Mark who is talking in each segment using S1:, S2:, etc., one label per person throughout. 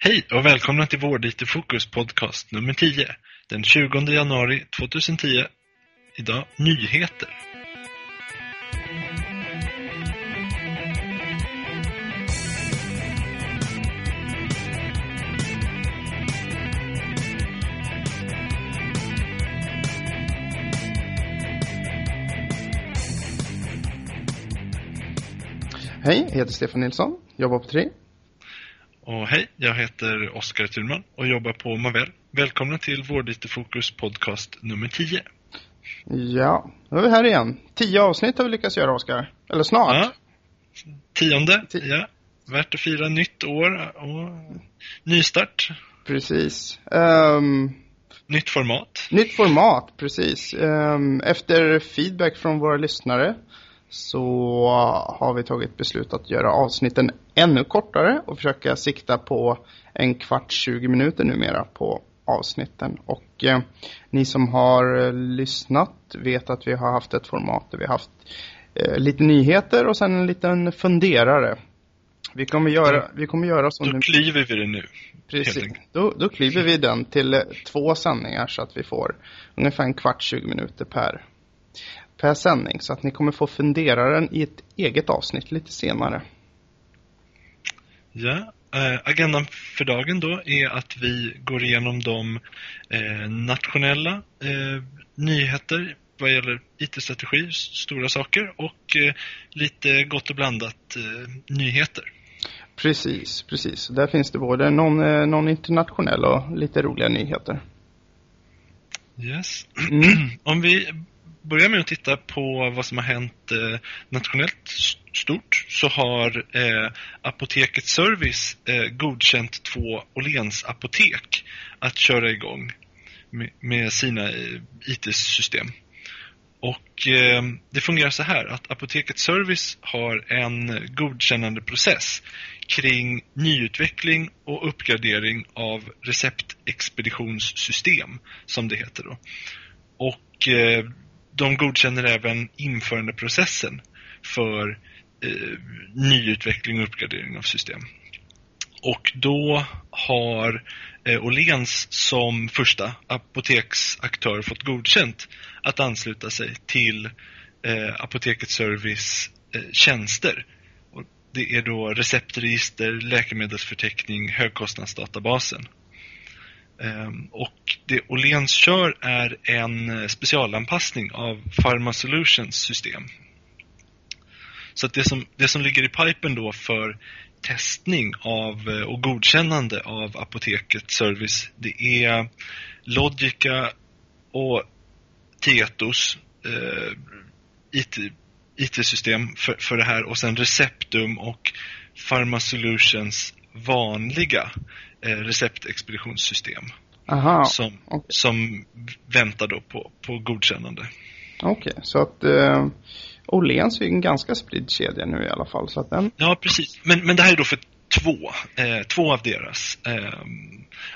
S1: Hej och välkomna till Vård-IT Fokus podcast nummer 10 den 20 januari 2010. Idag nyheter.
S2: Hej, jag heter Stefan Nilsson, jobbar på Tri.
S1: Och hej, jag heter Oskar Thulman och jobbar på Mavel. Välkomna till vår IT Fokus podcast nummer 10.
S2: Ja, då är vi här igen. Tio avsnitt har vi lyckats göra, Oskar. Eller snart.
S1: Ja, tionde, ja. Värt att fira nytt år och nystart.
S2: Precis. Um,
S1: Nytt format.
S2: nytt format, precis. Um, efter feedback från våra lyssnare så har vi tagit beslut att göra avsnitten ännu kortare och försöka sikta på en kvart, 20 minuter numera på avsnitten. Och eh, ni som har eh, lyssnat vet att vi har haft ett format där vi har haft eh, lite nyheter och sen en liten funderare. Vi kommer göra, vi kommer göra som...
S1: Då klyver vi det nu.
S2: Precis. Då, då kliver vi den till eh, två sändningar så att vi får ungefär en kvart, 20 minuter per, per sändning. Så att ni kommer få fundera den i ett eget avsnitt lite senare.
S1: Ja, eh, agendan för dagen då är att vi går igenom de eh, nationella eh, nyheter vad gäller IT-strategi, stora saker och eh, lite gott och blandat eh, nyheter.
S2: Precis, precis. Där finns det både någon, eh, någon internationell och lite roliga nyheter.
S1: Yes.
S2: Mm.
S1: Om vi börjar med att titta på vad som har hänt eh, nationellt stort så har eh, Apoteket Service eh, godkänt två Åhléns apotek att köra igång med, med sina eh, IT-system. Och eh, det fungerar så här att Apoteket Service har en godkännande process kring nyutveckling och uppgradering av receptexpeditionssystem som det heter då. Och eh, de godkänner även införandeprocessen för eh, nyutveckling och uppgradering av system. Och då har eh, Åhléns som första apoteksaktör fått godkänt att ansluta sig till eh, Apoteket Service eh, tjänster. Och det är då receptregister, läkemedelsförteckning, högkostnadsdatabasen. Ehm, och det Åhléns kör är en eh, specialanpassning av Pharma Solutions system. Så att det som, det som ligger i pipen då för testning av eh, och godkännande av Apoteket Service det är Logica och Tietos eh, IT, IT-system för, för det här och sen Receptum och Pharma Solutions vanliga receptexpeditionssystem.
S2: Aha,
S1: som,
S2: okej.
S1: som väntar då på, på godkännande.
S2: Okej, så att eh, Åhléns är ju en ganska spridd kedja nu i alla fall. Så att den,
S1: Ja, precis. Men, men det här är då för två, eh, två av deras eh,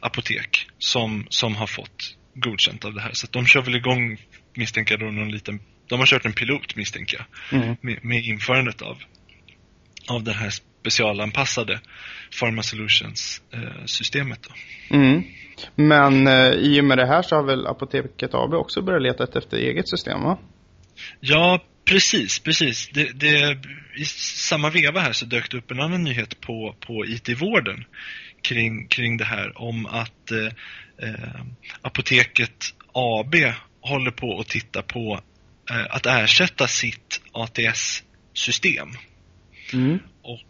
S1: apotek som, som har fått godkänt av det här. Så att de kör väl igång, misstänker jag någon liten... De har kört en pilot, misstänker jag,
S2: mm.
S1: med, med införandet av, av det här specialanpassade Pharma Solutions-systemet. då.
S2: Mm. Men eh, i och med det här så har väl Apoteket AB också börjat leta efter eget system va?
S1: Ja, precis, precis. Det, det, I samma veva här så dök det upp en annan nyhet på, på IT-vården kring, kring det här om att eh, eh, Apoteket AB håller på att titta på eh, att ersätta sitt ATS-system.
S2: Mm.
S1: Och,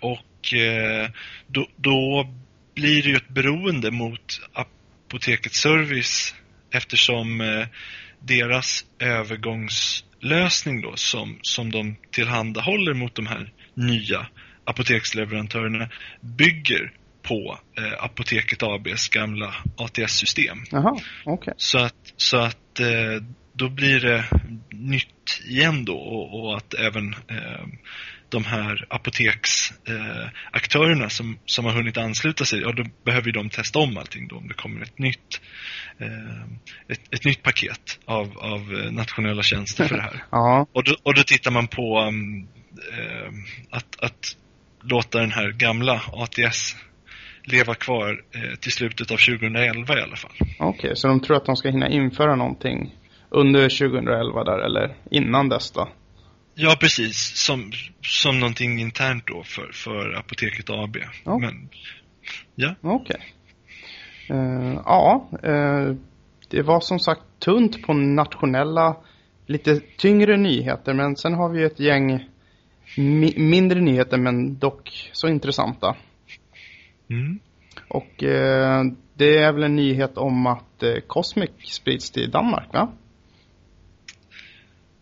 S1: och eh, då, då blir det ju ett beroende mot Apoteket Service eftersom eh, deras övergångslösning då som, som de tillhandahåller mot de här nya apoteksleverantörerna bygger på eh, Apoteket ABs gamla ATS-system.
S2: Okej.
S1: Så att, så att eh, då blir det nytt igen då och, och att även eh, de här apoteksaktörerna som, som har hunnit ansluta sig, ja då behöver ju de testa om allting då om det kommer ett nytt, eh, ett, ett nytt paket av, av eh, nationella tjänster för det här.
S2: Ja,
S1: Och då, och då tittar man på um, eh, att, att låta den här gamla ATS leva kvar eh, till slutet av 2011 i alla fall.
S2: Okej, okay, så de tror att de ska hinna införa någonting under 2011 där, eller innan dess då?
S1: Ja, precis. Som, som någonting internt då för, för Apoteket AB.
S2: Ja.
S1: Men, ja.
S2: Okej. Okay. Uh, ja, uh, det var som sagt tunt på nationella, lite tyngre nyheter. Men sen har vi ett gäng mi mindre nyheter, men dock så intressanta.
S1: Mm.
S2: Och uh, det är väl en nyhet om att Cosmic sprids till Danmark, va?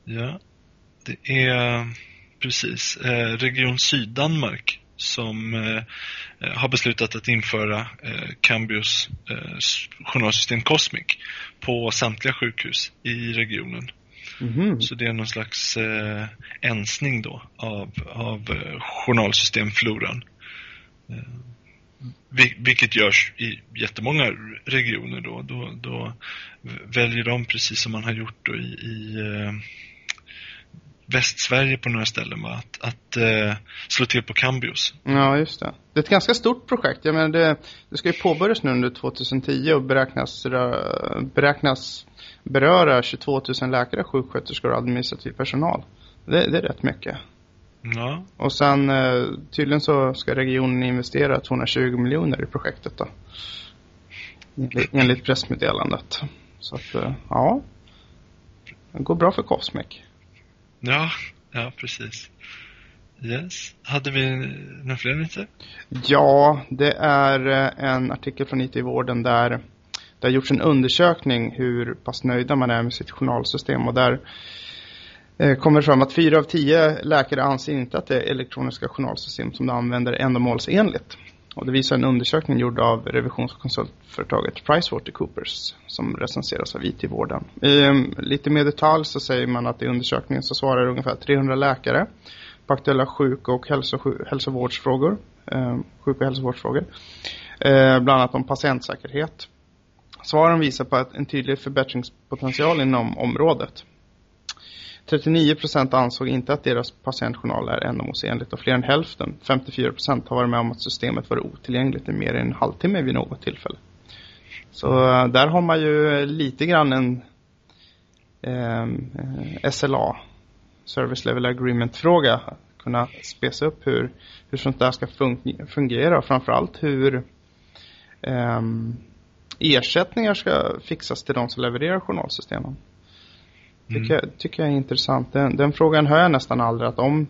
S1: Ja, det är precis eh, Region Syddanmark som eh, har beslutat att införa eh, Cambios journalsystem Cosmic på samtliga sjukhus i regionen.
S2: Mm.
S1: Så det är någon slags eh, ensning då av, av eh, journalsystemfloran. Eh, vilket görs i jättemånga regioner då. Då, då väljer de precis som man har gjort då i, i eh, Västsverige på några ställen va? Att, att uh, slå till på Cambios.
S2: Ja, just det. Det är ett ganska stort projekt. Jag menar, det, det ska ju påbörjas nu under 2010 och beräknas, beräknas beröra 22 000 läkare, sjuksköterskor och administrativ personal. Det, det är rätt mycket.
S1: Ja.
S2: Och sen uh, tydligen så ska regionen investera 220 miljoner i projektet då. Enligt, enligt pressmeddelandet. Så att, uh, ja. Det går bra för Cosmic.
S1: Ja, ja precis. Yes. Hade vi några fler nyheter?
S2: Ja, det är eh, en artikel från IT i vården där det har gjorts en undersökning hur pass nöjda man är med sitt journalsystem och där eh, kommer det fram att fyra av tio läkare anser inte att det elektroniska journalsystem som de använder är ändamålsenligt. Och det visar en undersökning gjord av revisionskonsultföretaget Pricewatercoopers som recenseras av IT-vården. I ehm, lite mer detalj så säger man att i undersökningen så svarar ungefär 300 läkare på aktuella sjuk- och hälso hälsovårdsfrågor. Eh, sjuk- och hälsovårdsfrågor. Eh, bland annat om patientsäkerhet. Svaren visar på en tydlig förbättringspotential inom området. 39% ansåg inte att deras patientjournal är ändamålsenligt och fler än hälften, 54% har varit med om att systemet var otillgängligt i mer än en halvtimme vid något tillfälle. Så eh, där har man ju lite grann en ehm, eh, SLA, Service Level Agreement-fråga. Kunna spesa upp hur, hur sånt där ska fungera och framförallt hur eh, ersättningar ska fixas till de som levererar journalsystemen. Tycker, mm. tycker jag är intressant. Den, den, frågan hör jag nästan aldrig att om,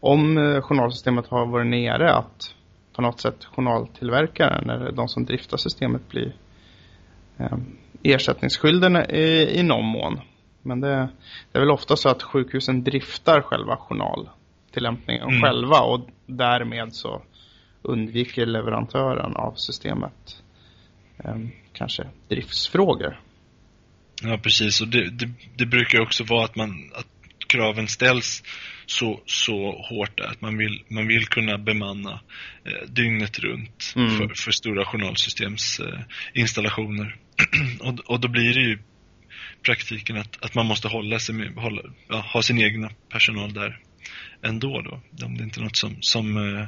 S2: om eh, journalsystemet har varit nere att på något sätt journaltillverkaren eller de som driftar systemet blir eh, ersättningsskyldiga i, i någon mån. Men det, det, är väl ofta så att sjukhusen driftar själva journaltillämpningen mm. själva och därmed så undviker leverantören av systemet eh, kanske driftsfrågor.
S1: Ja, precis. Och det, det, det brukar också vara att, man, att kraven ställs så, så hårt där, att man vill, man vill kunna bemanna eh, dygnet runt mm. för, för, stora journalsystemsinstallationer. Eh, och, och då blir det ju praktiken att, att man måste hålla sig med, hålla, ja, ha sin egna personal där ändå då. Om det är inte något som, som eh,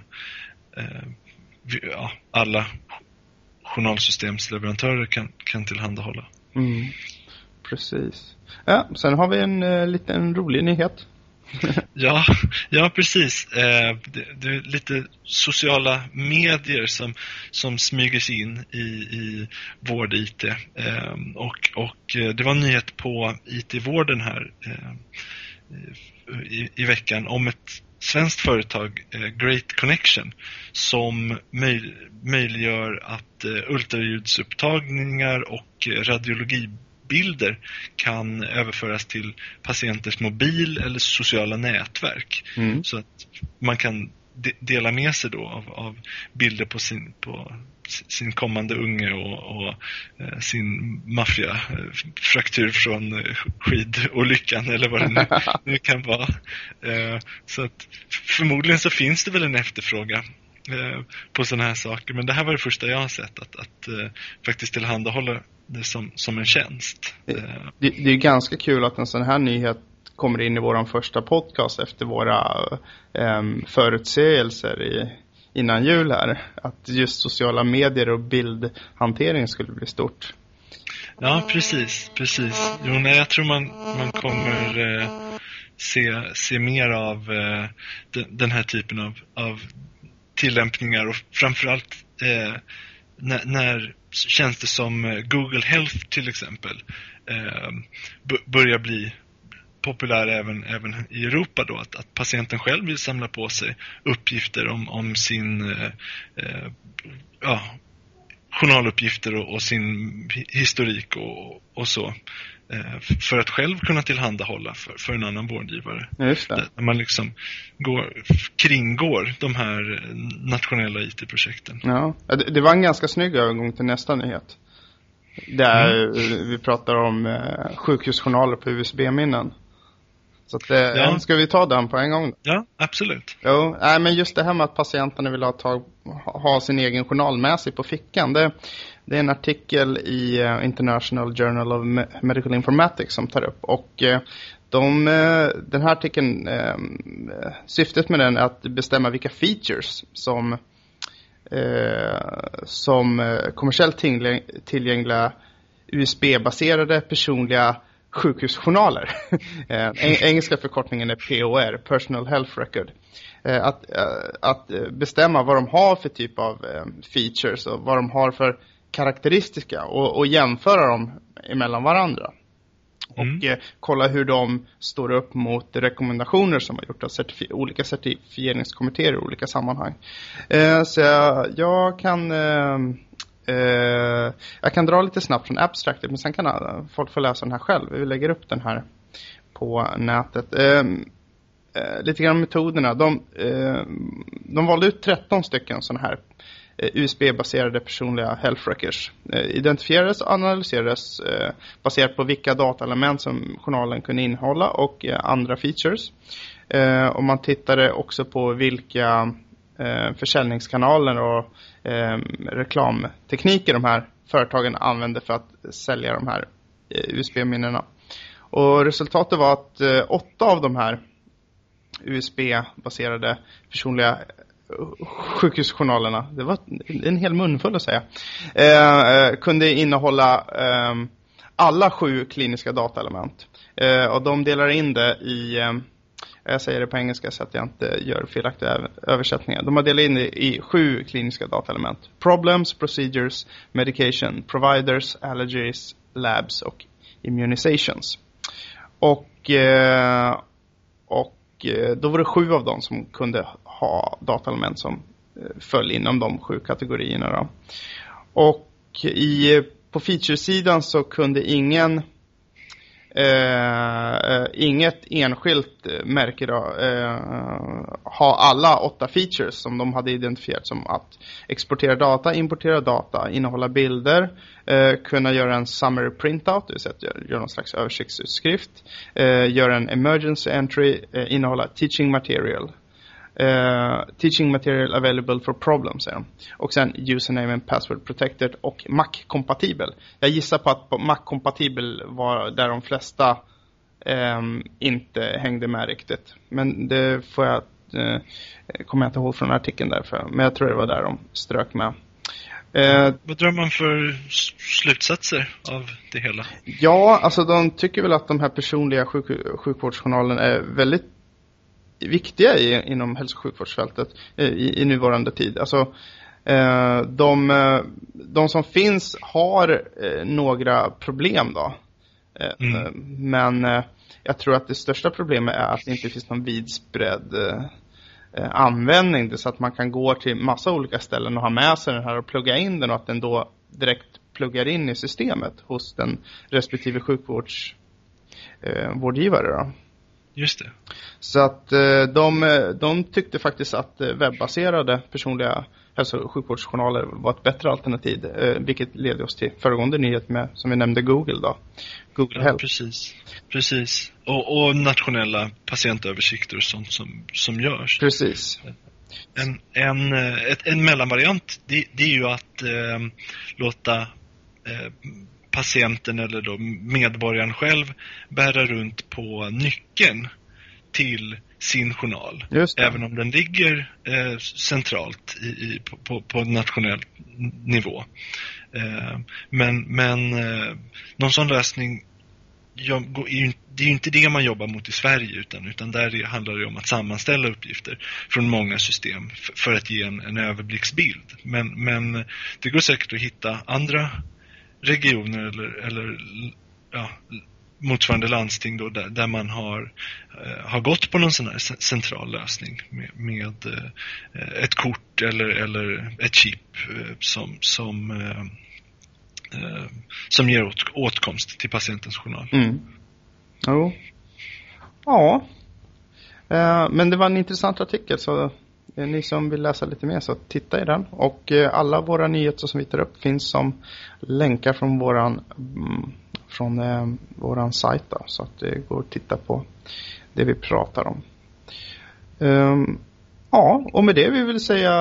S1: eh, ja, alla journalsystemsleverantörer kan, kan tillhandahålla.
S2: Mm. Precis. Ja, sen har vi en eh, liten rolig nyhet.
S1: ja, ja, precis. Eh, det, det, är lite sociala medier som, som smyger sig in i, i vård-IT. Eh, och, och eh, det var en nyhet på IT-vården här eh, i, i, veckan om ett svenskt företag, eh, Great Connection, som möj, möjliggör att eh, ultraljudsupptagningar och eh, radiologi bilder kan överföras till patienters mobil eller sociala nätverk.
S2: Mm.
S1: Så att man kan de dela med sig då av, av, bilder på sin, på sin kommande unge och, och eh, sin maffiafraktur från eh, skidolyckan eller vad det nu, nu kan vara. Eh, så att förmodligen så finns det väl en efterfrågan eh, på sådana här saker. Men det här var det första jag har sett, att, att eh, faktiskt tillhandahålla det som, som en tjänst.
S2: Det, det, det är ganska kul att en sån här nyhet kommer in i vår första podcast efter våra um, förutsägelser i, innan jul här. Att just sociala medier och bildhantering skulle bli stort.
S1: Ja, precis, precis. Jo, nej, jag tror man, man kommer eh, se, se mer av eh, den, den, här typen av, av tillämpningar och framförallt eh, när, när tjänster som eh, Google Health till exempel eh, börjar bli populär även, även i Europa då, att, att, patienten själv vill samla på sig uppgifter om, om sin eh, eh, ja, journaluppgifter och, och, sin historik och, och så. Eh, för att själv kunna tillhandahålla för, för en annan vårdgivare.
S2: Just det.
S1: Där man liksom går, kringgår de här nationella IT-projekten.
S2: Ja, det, var en ganska snygg övergång till nästa nyhet. Där mm. vi pratar om eh, sjukhusjournaler på USB-minnen. Så att, eh, ja. ska vi ta den på en gång?
S1: Ja, absolut.
S2: Jo, nej, men just det här med att patienterna vill ha, tag, ha sin egen journal med sig på fickan. Det, det är en artikel i eh, International Journal of Medical Informatics som tar upp. Och eh, de, eh, den här artikeln, syftet med den är att bestämma vilka features som, som kommersiellt tillgängliga USB-baserade personliga sjukhusjournaler. engelska förkortningen är POR, Personal Health Record. Att, att bestämma vad de har för typ av features och vad de har för karaktäristika och, och jämföra dem emellan varandra. Mm. Och eh, kolla hur de står upp mot rekommendationer som har gjort av certifi olika certifieringskommittéer i olika sammanhang. Eh, så jag, jag kan eh, eh jag kan dra lite snabbt från abstractet men sen kan eh, folk få läsa den här själv. Vi lägger upp den här på nätet. Eh, lite grann metoderna. De, de valde ut 13 stycken sådana här Eh, USB-baserade personliga health records eh, identifierades och analyserades eh, baserat på vilka dataelement som journalen kunde innehålla och andra features. Och man tittade också på vilka försäljningskanaler och reklamtekniker de här företagen använde för att sälja de här USB-minnena. Och resultatet var att åtta av de här USB-baserade personliga sjukhusjournalerna, det var en hel munfull att säga, eh, eh kunde innehålla eh, alla sju kliniska dataelement. Eh, och de delar in det i, eh, jag säger det på engelska så att jag inte gör felaktiga översättningar. De har delat in det i sju kliniska dataelement. Problems, procedures, medication, providers, allergies, labs och immunizations. Och, eh, och Eh, då var det sju av dem som kunde ha dataelement som eh, föll inom de sju kategorierna. Då. Och i, eh, på featuresidan så kunde ingen Eh, eh, inget enskilt eh, märke då, eh, har alla åtta features som de hade identifierat som att exportera data, importera data, innehålla bilder, eh, kunna göra en summary printout, det vill säga göra någon slags översiktsutskrift, eh, göra en emergency entry, eh, innehålla teaching material, Uh, teaching material available for problems säger de. Och sen username and password protected och Mac-kompatibel. Jag gissar på att Mac-kompatibel var där de flesta um, inte hängde med riktigt. Men det får jag, uh, kommer jag inte ihåg från artikeln därför. Men jag tror det var där de strök med.
S1: Uh, Vad drar man för slutsatser av det hela?
S2: Ja, alltså de tycker väl att de här personliga sjuk sjukvårdsjournalerna är väldigt viktiga i, inom hälso- och sjukvårdsfältet eh, i, i nuvarande tid. Alltså, eh, de, eh, de som finns har några problem då. Mm. Men jag tror att det största problemet är att det inte finns någon vidspridd användning. Det så att man kan gå till massa olika ställen och ha med sig den här och plugga in den och att den då direkt pluggar in i systemet hos den respektive sjukvårdsvårdgivare. Då.
S1: Just det.
S2: Så att eh, de, de tyckte faktiskt att eh, webbaserade personliga hälso- och sjukvårdsjournaler var ett bättre alternativ. Eh, vilket leder oss till föregående nyhet med, som vi nämnde, Google då. Google
S1: ja, Health. Precis, precis. Och, och, nationella patientöversikter och sånt som, som görs.
S2: Precis.
S1: En, en, ett, en mellanvariant, det, det är ju att eh, låta eh, patienten eller då medborgaren själv bära runt på nyckeln till sin journal. Även om den ligger eh, centralt i, i, på, på nationell nivå. Eh, men men eh, någon sån lösning jag, det är ju inte det man jobbar mot i Sverige utan, utan där handlar det om att sammanställa uppgifter från många system för att ge en, en överblicksbild. Men, men det går säkert att hitta andra regioner eller, eller ja, motsvarande landsting då, där, där man har, eh, har gått på någon sån här central lösning med, med eh, ett kort eller, eller ett chip eh, som, som, eh, eh, som ger åt, åtkomst till patientens journal.
S2: Mm. Jo. Ja. Eh, men det var en intressant artikel så Eh, ni som vill läsa lite mer så titta i den. Och eh, alla våra nyheter som vi tar upp finns som länkar från våran mm, från eh, våran sajt då, så att eh, det går att titta på det vi pratar om. Um, ja, och med det vill vi säga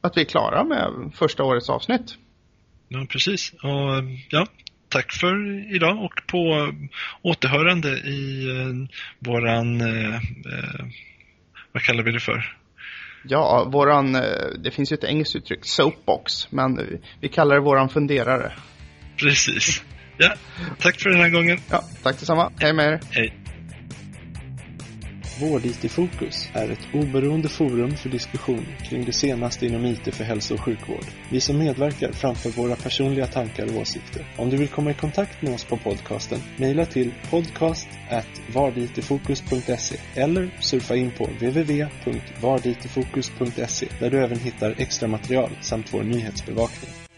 S2: att vi är klara med första årets avsnitt.
S1: Ja, precis. Och ja, tack för idag och på återhörande i eh, våran, eh, eh, vad kallar vi det för?
S2: Ja, våran, eh, det finns ju ett engelskt uttryck, soapbox, men vi kallar det våran funderare.
S1: Precis. Ja, tack för den här gången.
S2: Ja, tack detsamma. Hej med er.
S1: Hej.
S3: Vård-IT Fokus är ett oberoende forum för diskussion kring det senaste inom IT för hälso och sjukvård. Vi som medverkar framför våra personliga tankar och åsikter. Om du vill komma i kontakt med oss på podcasten, mejla till podcast@varditfokus.se eller surfa in på www.varditfokus.se där du även hittar extra material samt vår nyhetsbevakning.